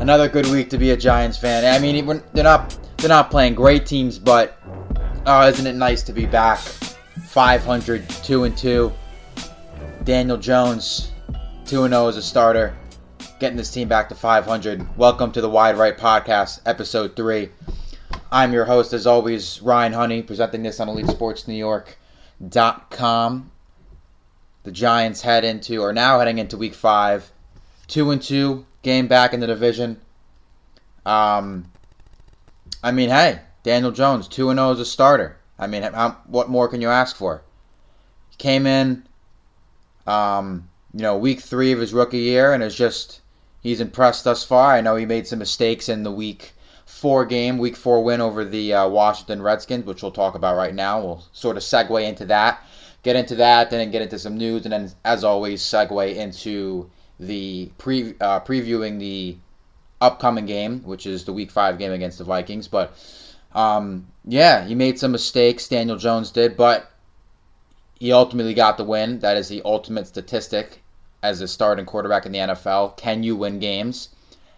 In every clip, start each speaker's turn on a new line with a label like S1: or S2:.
S1: Another good week to be a Giants fan. I mean, they're not they're not playing great teams, but oh, isn't it nice to be back? 500, 2 and 2. Daniel Jones, 2 and 0 as a starter, getting this team back to 500. Welcome to the Wide Right Podcast, episode 3. I'm your host, as always, Ryan Honey, presenting this on EliteSportsNewYork.com. The Giants head into, or now heading into week five, two and two, game back in the division. Um, I mean, hey, Daniel Jones, two and zero as a starter. I mean, what more can you ask for? Came in, um, you know, week three of his rookie year, and is just he's impressed thus far. I know he made some mistakes in the week four game, week four win over the uh, Washington Redskins, which we'll talk about right now. We'll sort of segue into that, get into that, then get into some news, and then, as always, segue into the pre uh, previewing the upcoming game, which is the Week Five game against the Vikings. But um, yeah, he made some mistakes. Daniel Jones did, but he ultimately got the win. That is the ultimate statistic as a starting quarterback in the NFL. Can you win games?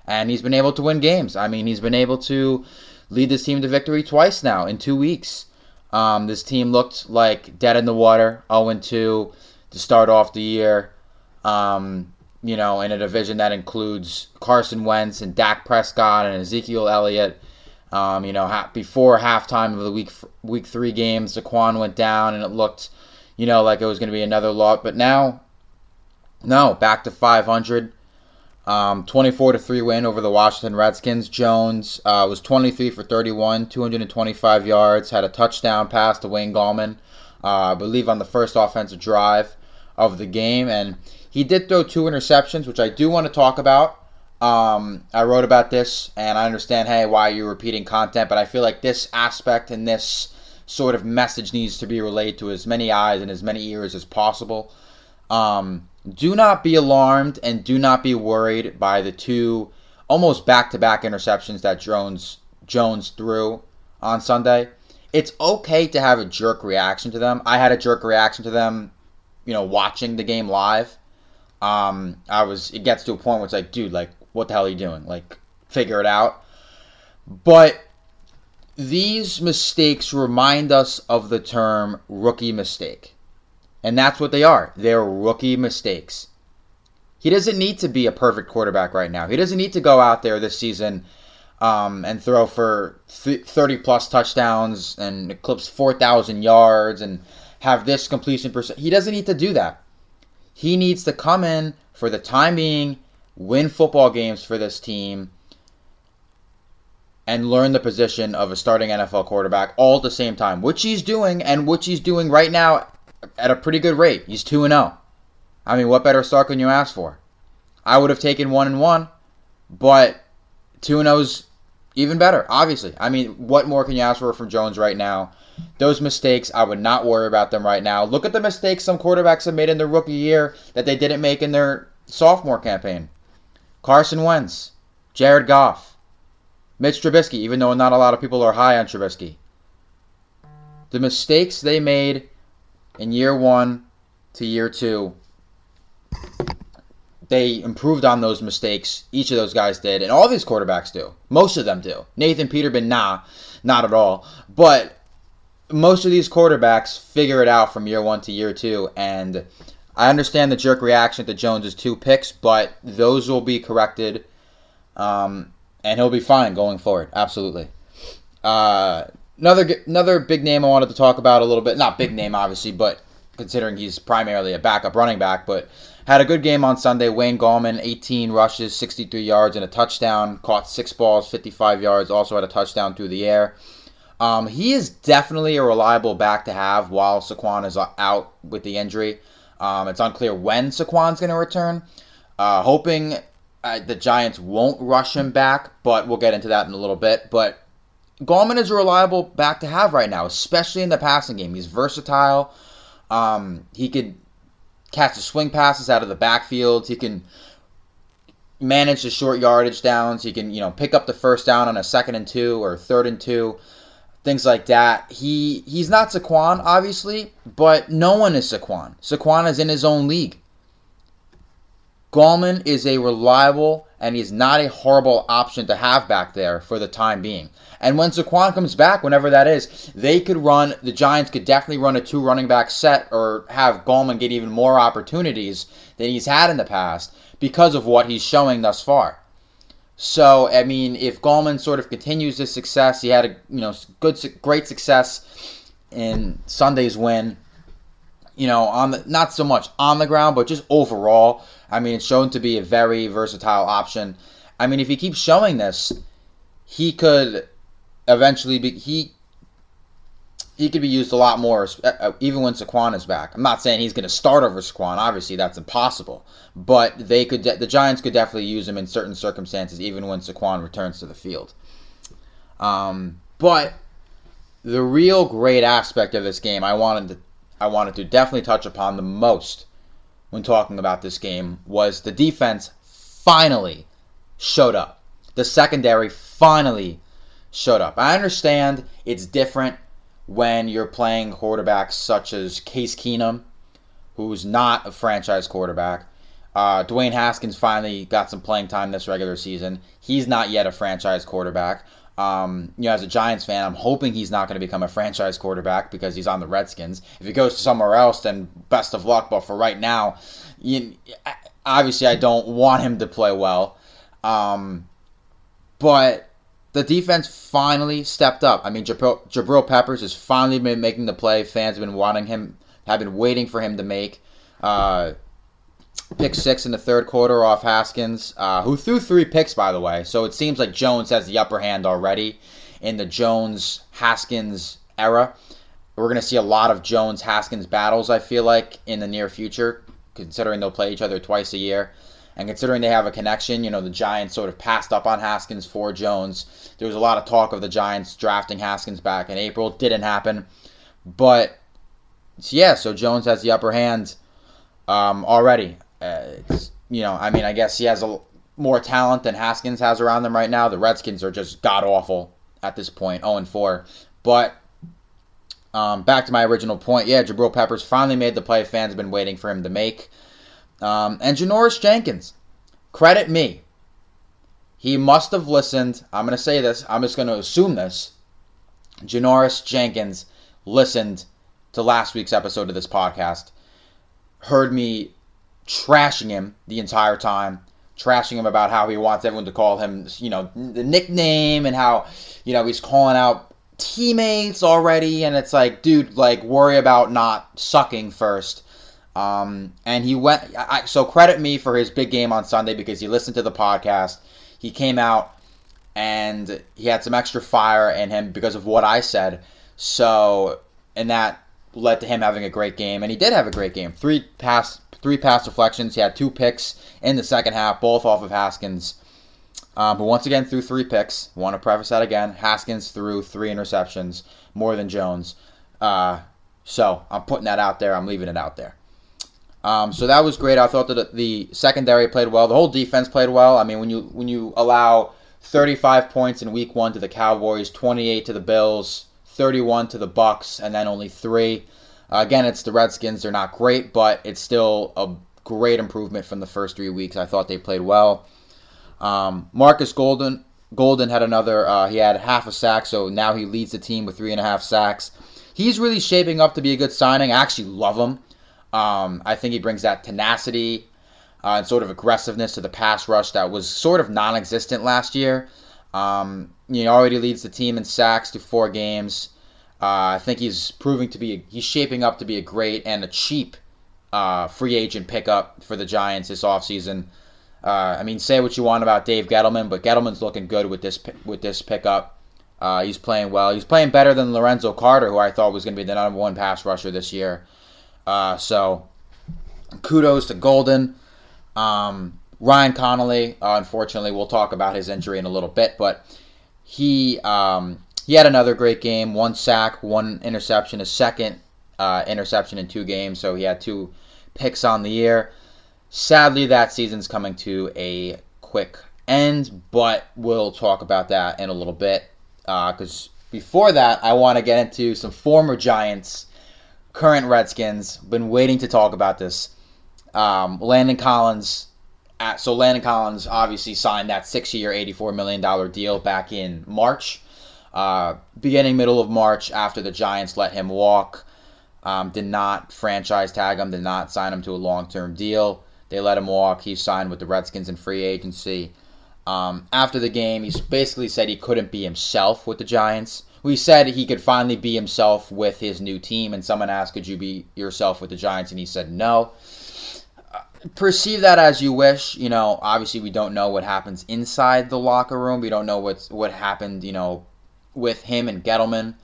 S1: And he's been able to win games. I mean, he's been able to lead this team to victory twice now in two weeks. Um, this team looked like dead in the water, 0 2 to start off the year. Um, you know, in a division that includes Carson Wentz and Dak Prescott and Ezekiel Elliott. Um, you know, ha- before halftime of the week week three game, Saquon went down and it looked, you know, like it was going to be another lot. But now, no, back to 500. Um, 24 to 3 win over the Washington Redskins. Jones uh, was 23 for 31, 225 yards, had a touchdown pass to Wayne Gallman, uh, I believe on the first offensive drive of the game. And he did throw two interceptions, which I do want to talk about. Um, I wrote about this, and I understand, hey, why you're repeating content, but I feel like this aspect and this sort of message needs to be relayed to as many eyes and as many ears as possible. Um, do not be alarmed and do not be worried by the two almost back-to-back interceptions that Jones Jones threw on Sunday. It's okay to have a jerk reaction to them. I had a jerk reaction to them, you know, watching the game live. Um, I was it gets to a point where it's like, dude, like what the hell are you doing? Like figure it out. But these mistakes remind us of the term rookie mistake. And that's what they are. They're rookie mistakes. He doesn't need to be a perfect quarterback right now. He doesn't need to go out there this season um, and throw for th- 30 plus touchdowns and eclipse 4,000 yards and have this completion percent. He doesn't need to do that. He needs to come in for the time being, win football games for this team, and learn the position of a starting NFL quarterback all at the same time, which he's doing and which he's doing right now at a pretty good rate. He's 2 and 0. I mean, what better start can you ask for? I would have taken 1 and 1, but 2 and 0 is even better, obviously. I mean, what more can you ask for from Jones right now? Those mistakes, I would not worry about them right now. Look at the mistakes some quarterbacks have made in their rookie year that they didn't make in their sophomore campaign. Carson Wentz, Jared Goff, Mitch Trubisky, even though not a lot of people are high on Trubisky. The mistakes they made in year one to year two, they improved on those mistakes. Each of those guys did, and all these quarterbacks do. Most of them do. Nathan Peterman, nah, not at all. But most of these quarterbacks figure it out from year one to year two, and I understand the jerk reaction to Jones's two picks, but those will be corrected, um, and he'll be fine going forward. Absolutely. Uh, another another big name I wanted to talk about a little bit. Not big name, obviously, but considering he's primarily a backup running back, but had a good game on Sunday. Wayne Gallman, 18 rushes, 63 yards, and a touchdown. Caught six balls, 55 yards. Also had a touchdown through the air. Um, he is definitely a reliable back to have while Saquon is out with the injury. Um, it's unclear when Saquon's going to return. Uh, hoping uh, the Giants won't rush him back, but we'll get into that in a little bit. But Gallman is a reliable back to have right now, especially in the passing game. He's versatile. Um, he could catch the swing passes out of the backfield. He can manage the short yardage downs. He can, you know, pick up the first down on a second and two or third and two, things like that. He he's not Saquon, obviously, but no one is Saquon. Saquon is in his own league. Gallman is a reliable and he's not a horrible option to have back there for the time being. And when Saquon comes back, whenever that is, they could run, the Giants could definitely run a two running back set or have Gallman get even more opportunities than he's had in the past because of what he's showing thus far. So, I mean, if Gallman sort of continues his success, he had a, you know, good, great success in Sunday's win you know, on the not so much on the ground, but just overall. I mean, it's shown to be a very versatile option. I mean, if he keeps showing this, he could eventually be he he could be used a lot more, uh, uh, even when Saquon is back. I'm not saying he's going to start over Saquon. Obviously, that's impossible. But they could, the Giants could definitely use him in certain circumstances, even when Saquon returns to the field. Um, but the real great aspect of this game, I wanted to I wanted to definitely touch upon the most when talking about this game was the defense finally showed up. The secondary finally showed up. I understand it's different when you're playing quarterbacks such as Case Keenum, who's not a franchise quarterback. Uh, Dwayne Haskins finally got some playing time this regular season. He's not yet a franchise quarterback. Um, you know, as a Giants fan, I'm hoping he's not going to become a franchise quarterback because he's on the Redskins. If he goes to somewhere else, then best of luck. But for right now, you, obviously, I don't want him to play well. Um, but the defense finally stepped up. I mean, Jabril, Peppers has finally been making the play. Fans have been wanting him, have been waiting for him to make. Uh, pick six in the third quarter off Haskins, uh, who threw three picks, by the way. So it seems like Jones has the upper hand already in the Jones Haskins era. We're going to see a lot of Jones Haskins battles, I feel like, in the near future, considering they'll play each other twice a year. And considering they have a connection, you know, the Giants sort of passed up on Haskins for Jones. There was a lot of talk of the Giants drafting Haskins back in April. Didn't happen. But, yeah, so Jones has the upper hand um, already. Uh, you know, I mean, I guess he has a more talent than Haskins has around them right now. The Redskins are just god awful at this point, 0 4. But um, back to my original point, yeah, Jabril Peppers finally made the play fans have been waiting for him to make. Um, and Janoris Jenkins, credit me. He must have listened. I'm going to say this. I'm just going to assume this. Janoris Jenkins listened to last week's episode of this podcast, heard me trashing him the entire time, trashing him about how he wants everyone to call him, you know, the nickname and how, you know, he's calling out teammates already. And it's like, dude, like, worry about not sucking first. Um, and he went, I, so credit me for his big game on Sunday because he listened to the podcast. He came out and he had some extra fire in him because of what I said. So, and that led to him having a great game. And he did have a great game. Three pass three pass deflections. He had two picks in the second half, both off of Haskins. Um, but once again, threw three picks. Want to preface that again. Haskins threw three interceptions, more than Jones. Uh, so I'm putting that out there. I'm leaving it out there. Um, so that was great. I thought that the secondary played well. The whole defense played well. I mean, when you when you allow 35 points in Week One to the Cowboys, 28 to the Bills, 31 to the Bucks, and then only three. Uh, again, it's the Redskins. They're not great, but it's still a great improvement from the first three weeks. I thought they played well. Um, Marcus Golden Golden had another. Uh, he had half a sack, so now he leads the team with three and a half sacks. He's really shaping up to be a good signing. I actually love him. Um, I think he brings that tenacity uh, and sort of aggressiveness to the pass rush that was sort of non-existent last year. Um, he already leads the team in sacks to four games. Uh, I think he's proving to be a, he's shaping up to be a great and a cheap uh, free agent pickup for the Giants this offseason. Uh, I mean, say what you want about Dave Gettleman, but Gettleman's looking good with this with this pickup. Uh, he's playing well. He's playing better than Lorenzo Carter, who I thought was going to be the number one pass rusher this year. Uh, so, kudos to Golden. Um, Ryan Connolly, uh, unfortunately, we'll talk about his injury in a little bit, but he um, he had another great game. One sack, one interception, a second uh, interception in two games. So he had two picks on the year. Sadly, that season's coming to a quick end, but we'll talk about that in a little bit. Because uh, before that, I want to get into some former Giants, current Redskins. Been waiting to talk about this. Um, Landon Collins. At, so Landon Collins obviously signed that six-year, $84 million deal back in March. Uh, beginning middle of March, after the Giants let him walk, um, did not franchise tag him, did not sign him to a long-term deal. They let him walk. He signed with the Redskins in free agency. Um, after the game, he basically said he couldn't be himself with the Giants. We said he could finally be himself with his new team, and someone asked, "Could you be yourself with the Giants?" And he said, "No." Uh, perceive that as you wish. You know, obviously, we don't know what happens inside the locker room. We don't know what's what happened. You know, with him and Gettleman,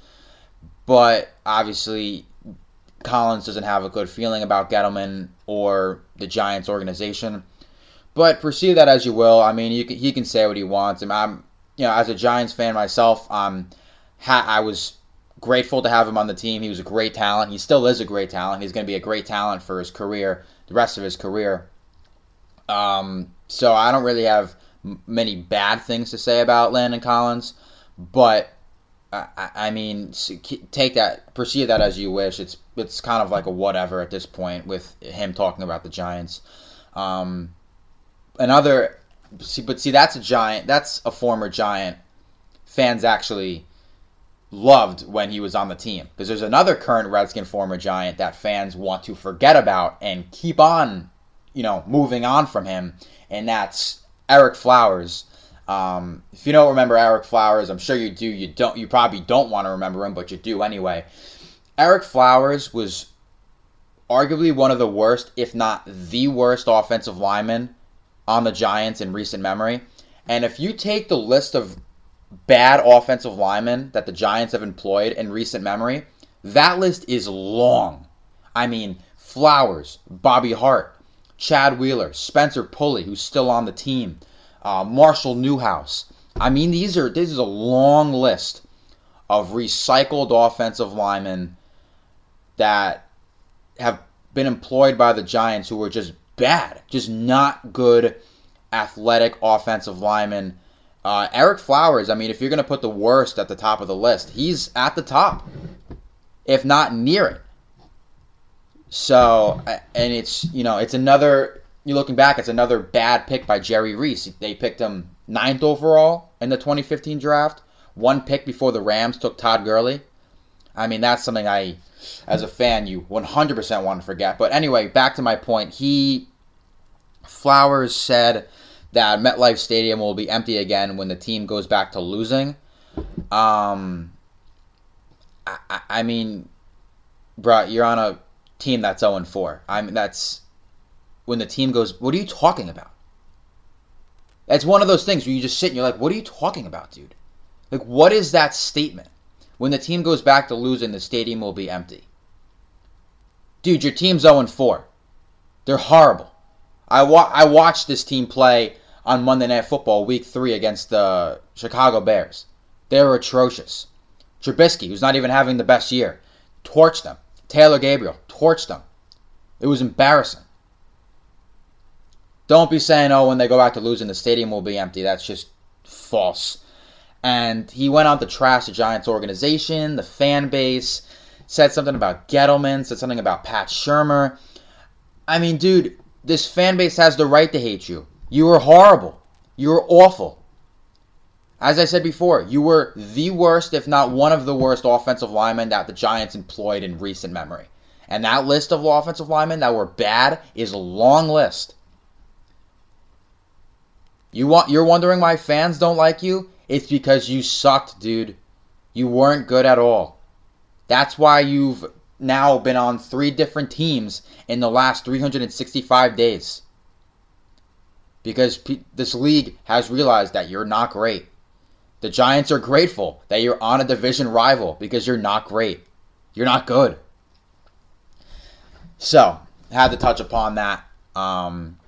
S1: but obviously, Collins doesn't have a good feeling about Gettleman or the Giants organization. But perceive that as you will. I mean, you can, he can say what he wants. I'm, you know, as a Giants fan myself, ha- I was grateful to have him on the team. He was a great talent. He still is a great talent. He's going to be a great talent for his career, the rest of his career. Um, so I don't really have many bad things to say about Landon Collins, but I, mean, take that, perceive that as you wish. It's it's kind of like a whatever at this point with him talking about the Giants. Um, another, see, but see, that's a giant. That's a former Giant. Fans actually loved when he was on the team because there's another current Redskin former Giant that fans want to forget about and keep on, you know, moving on from him, and that's Ereck Flowers. Um, if you don't remember Ereck Flowers, I'm sure you do. You don't. You probably don't want to remember him, but you do anyway. Ereck Flowers was arguably one of the worst, if not the worst, offensive lineman on the Giants in recent memory. And if you take the list of bad offensive linemen that the Giants have employed in recent memory, that list is long. I mean, Flowers, Bobby Hart, Chad Wheeler, Spencer Pulley, who's still on the team, uh, Marshall Newhouse. I mean, these are this is a long list of recycled offensive linemen that have been employed by the Giants who were just bad, just not good athletic offensive linemen. Uh, Ereck Flowers, I mean, if you're going to put the worst at the top of the list, he's at the top, if not near it. So, and it's, you know, it's another, you're looking back, it's another bad pick by Jerry Reese. They picked him ninth overall in the 2015 draft. One pick before the Rams took Todd Gurley. I mean, that's something I, as a fan, you 100% want to forget. But anyway, back to my point. He, Flowers said that MetLife Stadium will be empty again when the team goes back to losing. Um, I, I mean, bro, you're on a team that's 0 4. I mean, that's when the team goes. What are you talking about? It's one of those things where you just sit and you're like, what are you talking about, dude? Like, what is that statement? When the team goes back to losing, the stadium will be empty. Dude, your team's 0 4. They're horrible. I, wa- I watched this team play on Monday Night Football week three against the Chicago Bears. They were atrocious. Trubisky, who's not even having the best year, torched them. Taylor Gabriel, torched them. It was embarrassing. Don't be saying, oh, when they go back to losing, the stadium will be empty. That's just false. And he went on to trash the Giants organization, the fan base, said something about Gettleman, said something about Pat Shurmur. I mean, dude, this fan base has the right to hate you. You were horrible. You were awful. As I said before, you were the worst, if not one of the worst, offensive linemen that the Giants employed in recent memory. And that list of offensive linemen that were bad is a long list. You want you're wondering why fans don't like you? It's because you sucked, dude. You weren't good at all. That's why you've now been on three different teams in the last 365 days. Because this league has realized that you're not great. The Giants are grateful that you're on a division rival because you're not great. You're not good. So, had to touch upon that. Um,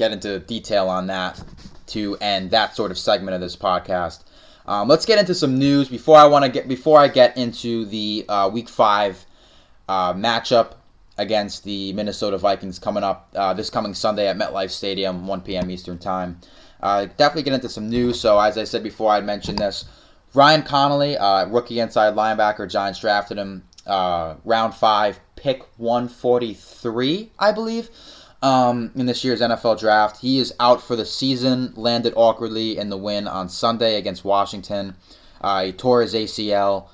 S1: get into detail on that to end that sort of segment of this podcast. Um, let's get into some news before I want to get before I get into the uh, Week Five uh, matchup against the Minnesota Vikings coming up uh, this coming Sunday at MetLife Stadium, 1 p.m. Eastern Time. Uh, definitely get into some news. So as I said before, I mentioned this. Ryan Connolly, uh, rookie inside linebacker, Giants drafted him uh, round five, pick 143, I believe um, in this year's NFL draft. He is out for the season, landed awkwardly in the win on Sunday against Washington. Uh, he tore his ACL.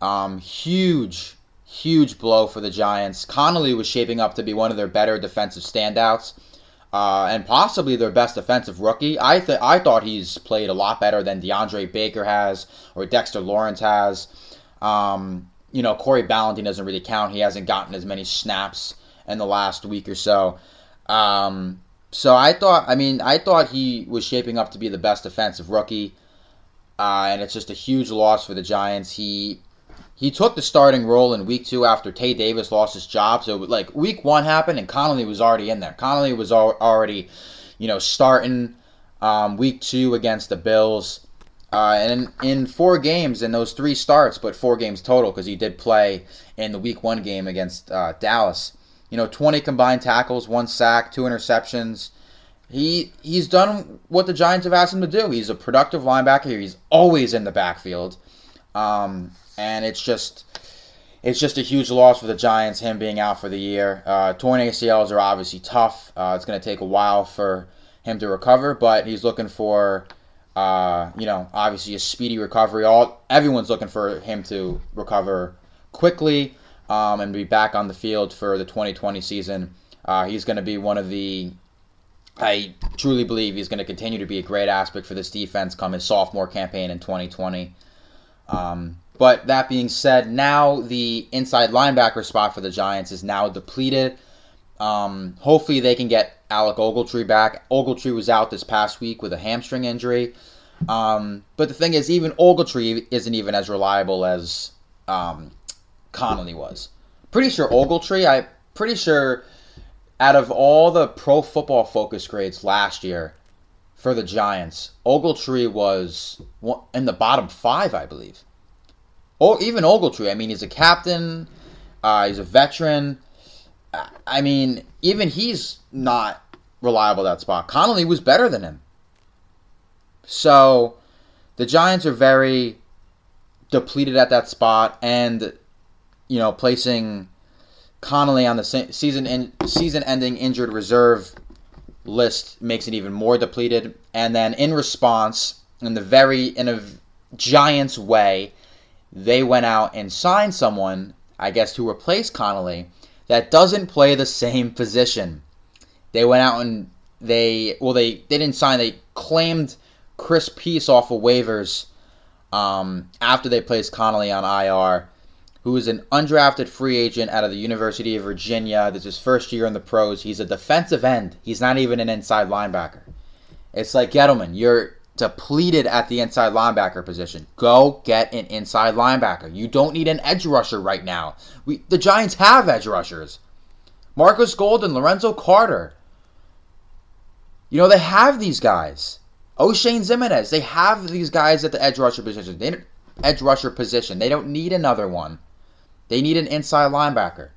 S1: Um, huge, huge blow for the Giants. Connolly was shaping up to be one of their better defensive standouts. Uh, and possibly their best defensive rookie. I th- I thought he's played a lot better than DeAndre Baker has or Dexter Lawrence has. Um, you know, Corey Ballentine doesn't really count. He hasn't gotten as many snaps in the last week or so. Um, so I thought, I mean, I thought he was shaping up to be the best defensive rookie, uh, and it's just a huge loss for the Giants. He he took the starting role in week two after Tae Davis lost his job. So like week one happened, and Connolly was already in there. Connolly was al- already, you know, starting um, week two against the Bills. Uh, and in, four games, in those three starts, but four games total, because he did play in the week one game against uh, Dallas. You know, 20 combined tackles, one sack, two interceptions. He he's done what the Giants have asked him to do. He's a productive linebacker. He's always in the backfield, um, and it's just it's just a huge loss for the Giants. Him being out for the year. Uh, torn ACLs are obviously tough. Uh, it's going to take a while for him to recover, but he's looking for uh, you know obviously a speedy recovery. All everyone's looking for him to recover quickly um, and be back on the field for the 2020 season. Uh, he's going to be one of the. I truly believe he's going to continue to be a great aspect for this defense come his sophomore campaign in 2020. Um, but that being said, now the inside linebacker spot for the Giants is now depleted. Um, hopefully, they can get Alec Ogletree back. Ogletree was out this past week with a hamstring injury. Um, but the thing is, even Ogletree isn't even as reliable as um, Connolly was. Pretty sure Ogletree, I pretty sure out of all the pro football focus grades last year for the Giants, Ogletree was in the bottom five, I believe. Or even Ogletree, I mean, he's a captain, uh, he's a veteran. I mean, even he's not reliable that spot. Connolly was better than him. So the Giants are very depleted at that spot, and you know, placing Connolly on the season in, season-ending injured reserve list makes it even more depleted. And then in response, in the very in a Giants way, they went out and signed someone, I guess, to replace Connolly that doesn't play the same position. They went out and they well they, they didn't sign they claimed Chris Peace off of waivers um, after they placed Connolly on IR who is an undrafted free agent out of the University of Virginia. This is his first year in the pros. He's a defensive end. He's not even an inside linebacker. It's like Gettleman, you're depleted at the inside linebacker position. Go get an inside linebacker. You don't need an edge rusher right now. We the Giants have edge rushers. Marcus Golden, Lorenzo Carter. You know, they have these guys. Oshane Ximines, they have these guys at the edge rusher position. They edge rusher position. They don't need another one. They need an inside linebacker.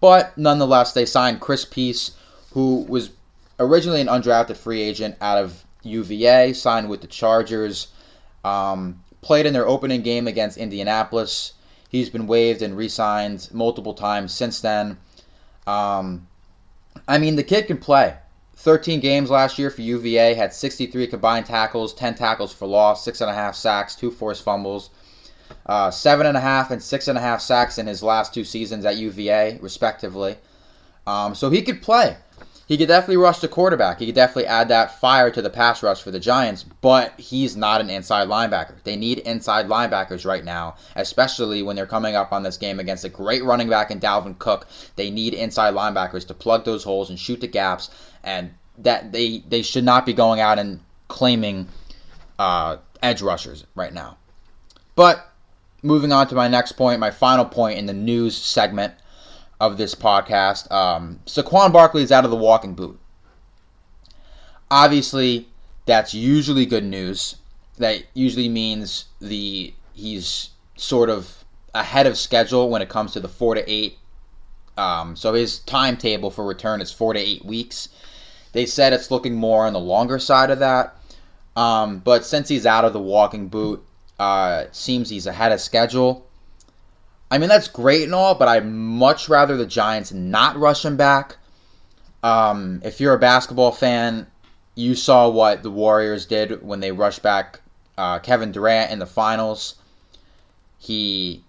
S1: But nonetheless, they signed Chris Peace, who was originally an undrafted free agent out of UVA, signed with the Chargers, um, played in their opening game against Indianapolis. He's been waived and re signed multiple times since then. Um, I mean, the kid can play. 13 games last year for UVA, had 63 combined tackles, 10 tackles for loss, 6.5 sacks, 2 forced fumbles. Uh, seven and a half and six and a half sacks in his last two seasons at UVA, respectively. Um, so he could play. he could definitely rush the quarterback. He could definitely add that fire to the pass rush for the Giants, but he's not an inside linebacker. They need inside linebackers right now, especially when they're coming up on this game against a great running back in Dalvin Cook. They need inside linebackers to plug those holes and shoot the gaps, and that they they should not be going out and claiming uh, edge rushers right now. But moving on to my next point, my final point in the news segment of this podcast. Um, Saquon Barkley is out of the walking boot. Obviously, that's usually good news. That usually means the he's sort of ahead of schedule when it comes to the four to eight. Um, so his timetable for return is four to eight weeks. They said it's looking more on the longer side of that. Um, but since he's out of the walking boot, uh, seems he's ahead of schedule. I mean, that's great and all, but I'd much rather the Giants not rush him back. Um, if you're a basketball fan, you saw what the Warriors did when they rushed back uh, Kevin Durant in the finals. He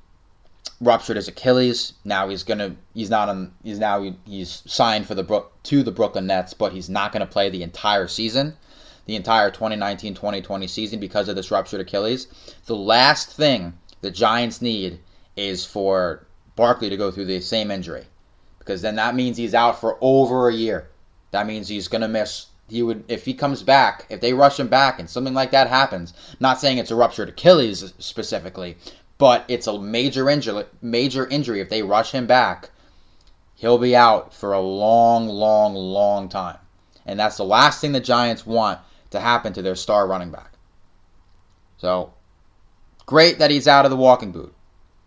S1: ruptured his Achilles. Now he's gonna. He's not on. He's now he's signed for the Brook to the Brooklyn Nets, but he's not gonna play the entire season, the entire 2019-2020 season because of this ruptured Achilles. The last thing the Giants need is for Barkley to go through the same injury. Because then that means he's out for over a year. That means he's going to miss. He would, if he comes back, if they rush him back and something like that happens, not saying it's a ruptured Achilles specifically, but it's a major injury, major injury. If they rush him back, he'll be out for a long, long, long time. And that's the last thing the Giants want to happen to their star running back. So, great that he's out of the walking boot.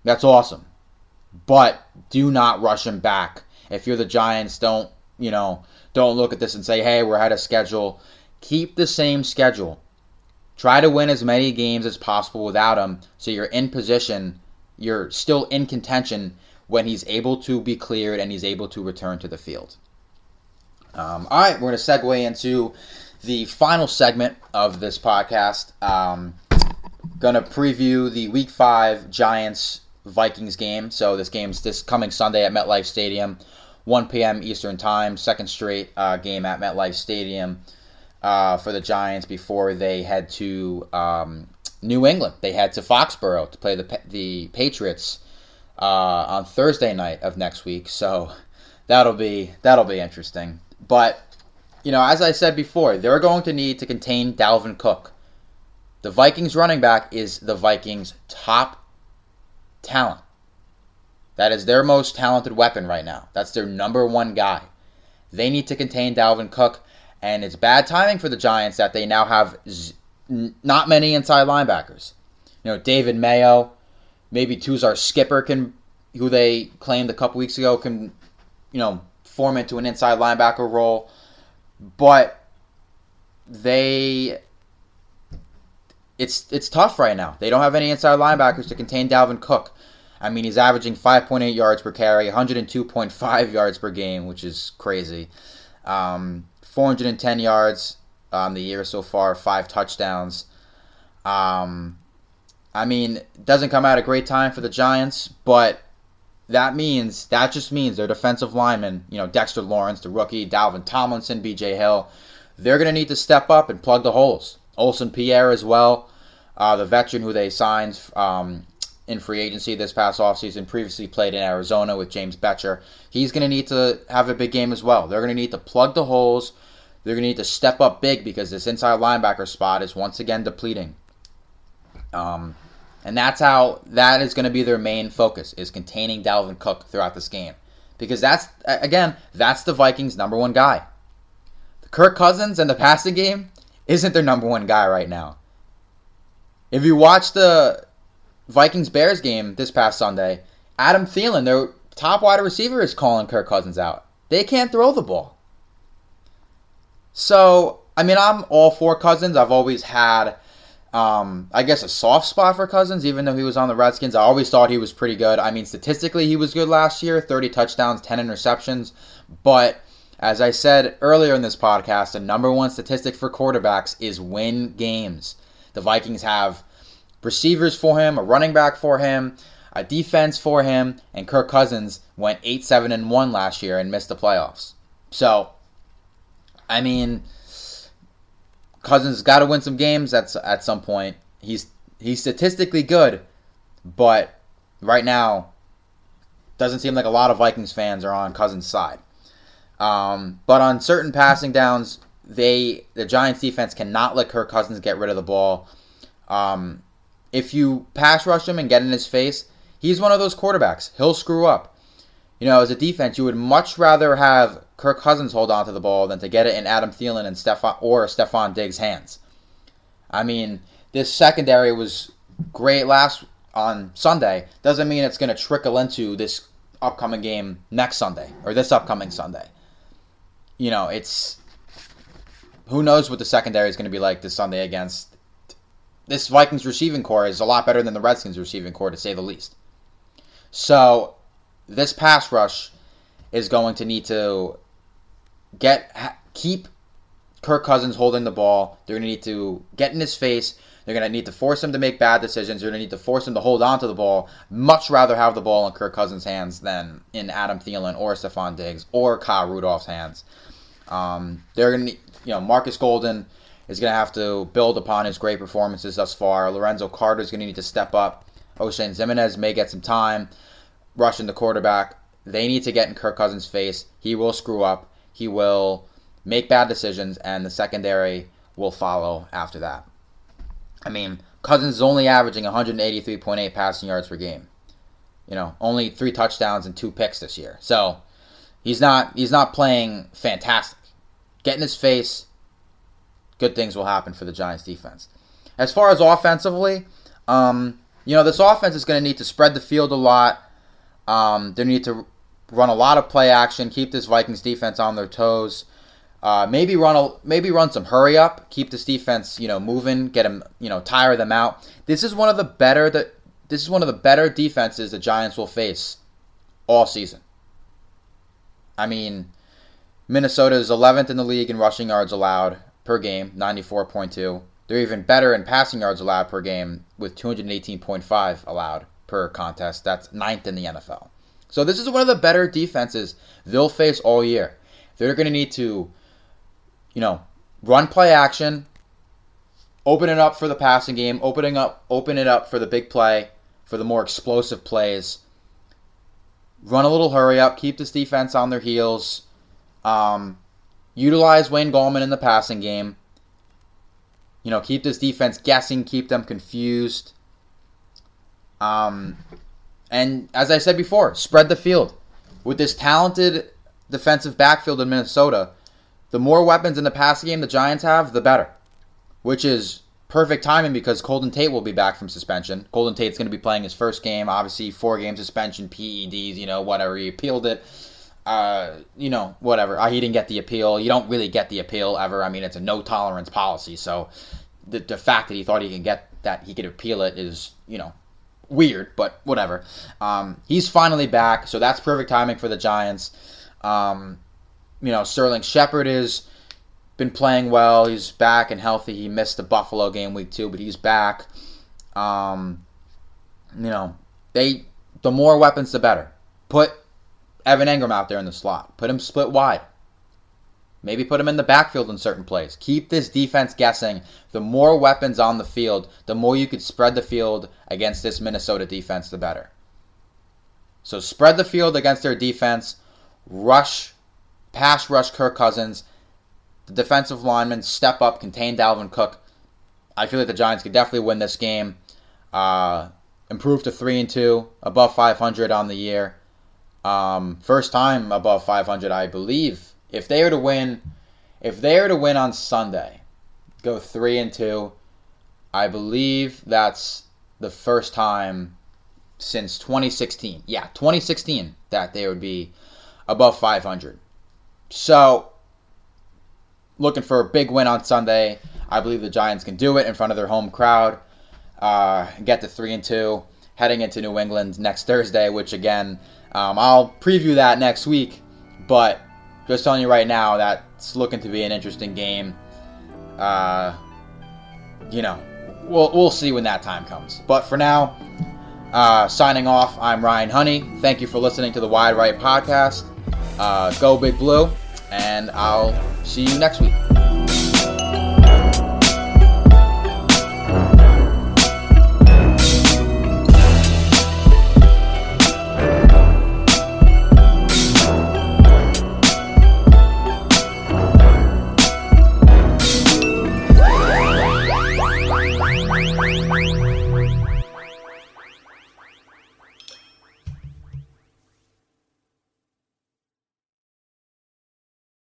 S1: That's awesome. But do not rush him back. If you're the Giants, don't, you know, don't look at this and say, hey, we're ahead of schedule. Keep the same schedule. Try to win as many games as possible without him so you're in position, you're still in contention when he's able to be cleared and he's able to return to the field. Um, all right, we're going to segue into the final segment of this podcast. Um, to preview the Week 5 Giants Vikings game. So this game's this coming Sunday at MetLife Stadium, 1 p.m. Eastern Time. Second straight uh, game at MetLife Stadium uh, for the Giants before they head to um, New England. They head to Foxborough to play the the Patriots uh, on Thursday night of next week. So that'll be that'll be interesting. But you know, as I said before, they're going to need to contain Dalvin Cook. The Vikings running back is the Vikings' top talent. That is their most talented weapon right now. That's their number one guy. They need to contain Dalvin Cook, and it's bad timing for the Giants that they now have not many inside linebackers. You know, David Mayo, maybe Tuzar Skipper can, who they claimed a couple weeks ago, can, you know, form into an inside linebacker role, but they it's it's tough right now. They don't have any inside linebackers to contain Dalvin Cook. I mean, he's averaging 5.8 yards per carry, 102.5 yards per game, which is crazy. Um, 410 yards on the year so far, five touchdowns. Um, I mean, doesn't come at a great time for the Giants, but that means that just means their defensive linemen, you know, Dexter Lawrence, the rookie, Dalvin Tomlinson, B.J. Hill, they're going to need to step up and plug the holes. Olsen Pierre as well, uh, the veteran who they signed um, in free agency this past offseason, previously played in Arizona with James Bettcher. He's going to need to have a big game as well. They're going to need to plug the holes. They're going to need to step up big because this inside linebacker spot is once again depleting. Um, and that's how that is going to be their main focus is containing Dalvin Cook throughout this game. Because that's again, that's the Vikings' number one guy. The Kirk Cousins and the passing game isn't their number one guy right now. If you watch the Vikings Bears game this past Sunday, Adam Thielen, their top wide receiver, is calling Kirk Cousins out. They can't throw the ball. So, I mean, I'm all for Cousins. I've always had, um, I guess, a soft spot for Cousins, even though he was on the Redskins. I always thought he was pretty good. I mean, statistically, he was good last year 30 touchdowns, 10 interceptions. But as I said earlier in this podcast, the number one statistic for quarterbacks is win games. The Vikings have receivers for him, a running back for him, a defense for him, and Kirk Cousins went 8 7 and 1 last year and missed the playoffs. So, I mean, Cousins got to win some games at at some point. He's he's statistically good, but right now doesn't seem like a lot of Vikings fans are on Cousins' side. Um, but on certain passing downs, they the Giants defense cannot let Kirk Cousins get rid of the ball. Um, if you pass rush him and get in his face, he's one of those quarterbacks. He'll screw up. You know, as a defense, you would much rather have Kirk Cousins hold on to the ball than to get it in Adam Thielen and Stefon or Stefon Diggs' hands. I mean, this secondary was great last on Sunday. Doesn't mean it's going to trickle into this upcoming game next Sunday or this upcoming Sunday. You know, it's who knows what the secondary is going to be like this Sunday against this Vikings receiving corps is a lot better than the Redskins receiving corps to say the least. So, this pass rush is going to need to get keep Kirk Cousins holding the ball. They're going to need to get in his face. They're going to need to force him to make bad decisions. They're going to need to force him to hold on to the ball. Much rather have the ball in Kirk Cousins' hands than in Adam Thielen or Stefon Diggs or Kyle Rudolph's hands. Um, they're going to, need, you know, Marcus Golden is going to have to build upon his great performances thus far. Lorenzo Carter is going to need to step up. Oshane Ximines may get some time rushing the quarterback. They need to get in Kirk Cousins' face. He will screw up. He will make bad decisions, and the secondary will follow after that. I mean, Cousins is only averaging 183.8 passing yards per game. You know, only three touchdowns and two picks this year. So he's not he's not playing fantastic. Get in his face. Good things will happen for the Giants defense. As far as offensively, um, you know, this offense is going to need to spread the field a lot. Um, they need to run a lot of play action, keep this Vikings defense on their toes. Uh, maybe run a maybe run some hurry up, keep this defense you know moving, get them you know tire them out. This is one of the better that this is one of the better defenses the Giants will face all season. I mean, Minnesota is 11th in the league in rushing yards allowed per game, 94.2. They're even better in passing yards allowed per game with 218.5 allowed per contest. That's ninth in the NFL. So this is one of the better defenses they'll face all year. They're going to need to, you know, run play action, open it up for the passing game, opening up, open it up for the big play, for the more explosive plays. Run a little hurry up, keep this defense on their heels. Um, utilize Wayne Gallman in the passing game. You know, keep this defense guessing, keep them confused. Um, and as I said before, spread the field. With this talented defensive backfield in Minnesota, the more weapons in the passing game the Giants have, the better. Which is perfect timing because Golden Tate will be back from suspension. Golden Tate's going to be playing his first game. Obviously, four game suspension, PEDs, you know, whatever. He appealed it. Uh, you know, whatever. Uh, he didn't get the appeal. You don't really get the appeal ever. I mean, it's a no tolerance policy. So the, the fact that he thought he could get that he could appeal it is, you know, weird, but whatever. Um, he's finally back, so that's perfect timing for the Giants. Um, you know, Sterling Shepard has been playing well. He's back and healthy. He missed the Buffalo game week two, but he's back. Um, you know, they the more weapons, the better. Put Evan Engram out there in the slot. Put him split wide. Maybe put him in the backfield in certain plays. Keep this defense guessing. The more weapons on the field, the more you could spread the field against this Minnesota defense, the better. So spread the field against their defense. Rush, pass rush Kirk Cousins. The defensive linemen step up, contain Dalvin Cook. I feel like the Giants could definitely win this game. Uh, improve to three and two, above 500 on the year. Um, first time above 500, I believe, if they were to win, if they were to win on Sunday, go three and two, I believe that's the first time since 2016. Yeah, 2016 that they would be above 500. So, looking for a big win on Sunday. I believe the Giants can do it in front of their home crowd. Uh, get to three and two, heading into New England next Thursday. Which again, um, I'll preview that next week. But just telling you right now, that's looking to be an interesting game. Uh, you know, we'll we'll see when that time comes. But for now, uh, signing off. I'm Ryan Honey. Thank you for listening to the Wide Right podcast. Uh, go Big Blue, and I'll see you next week.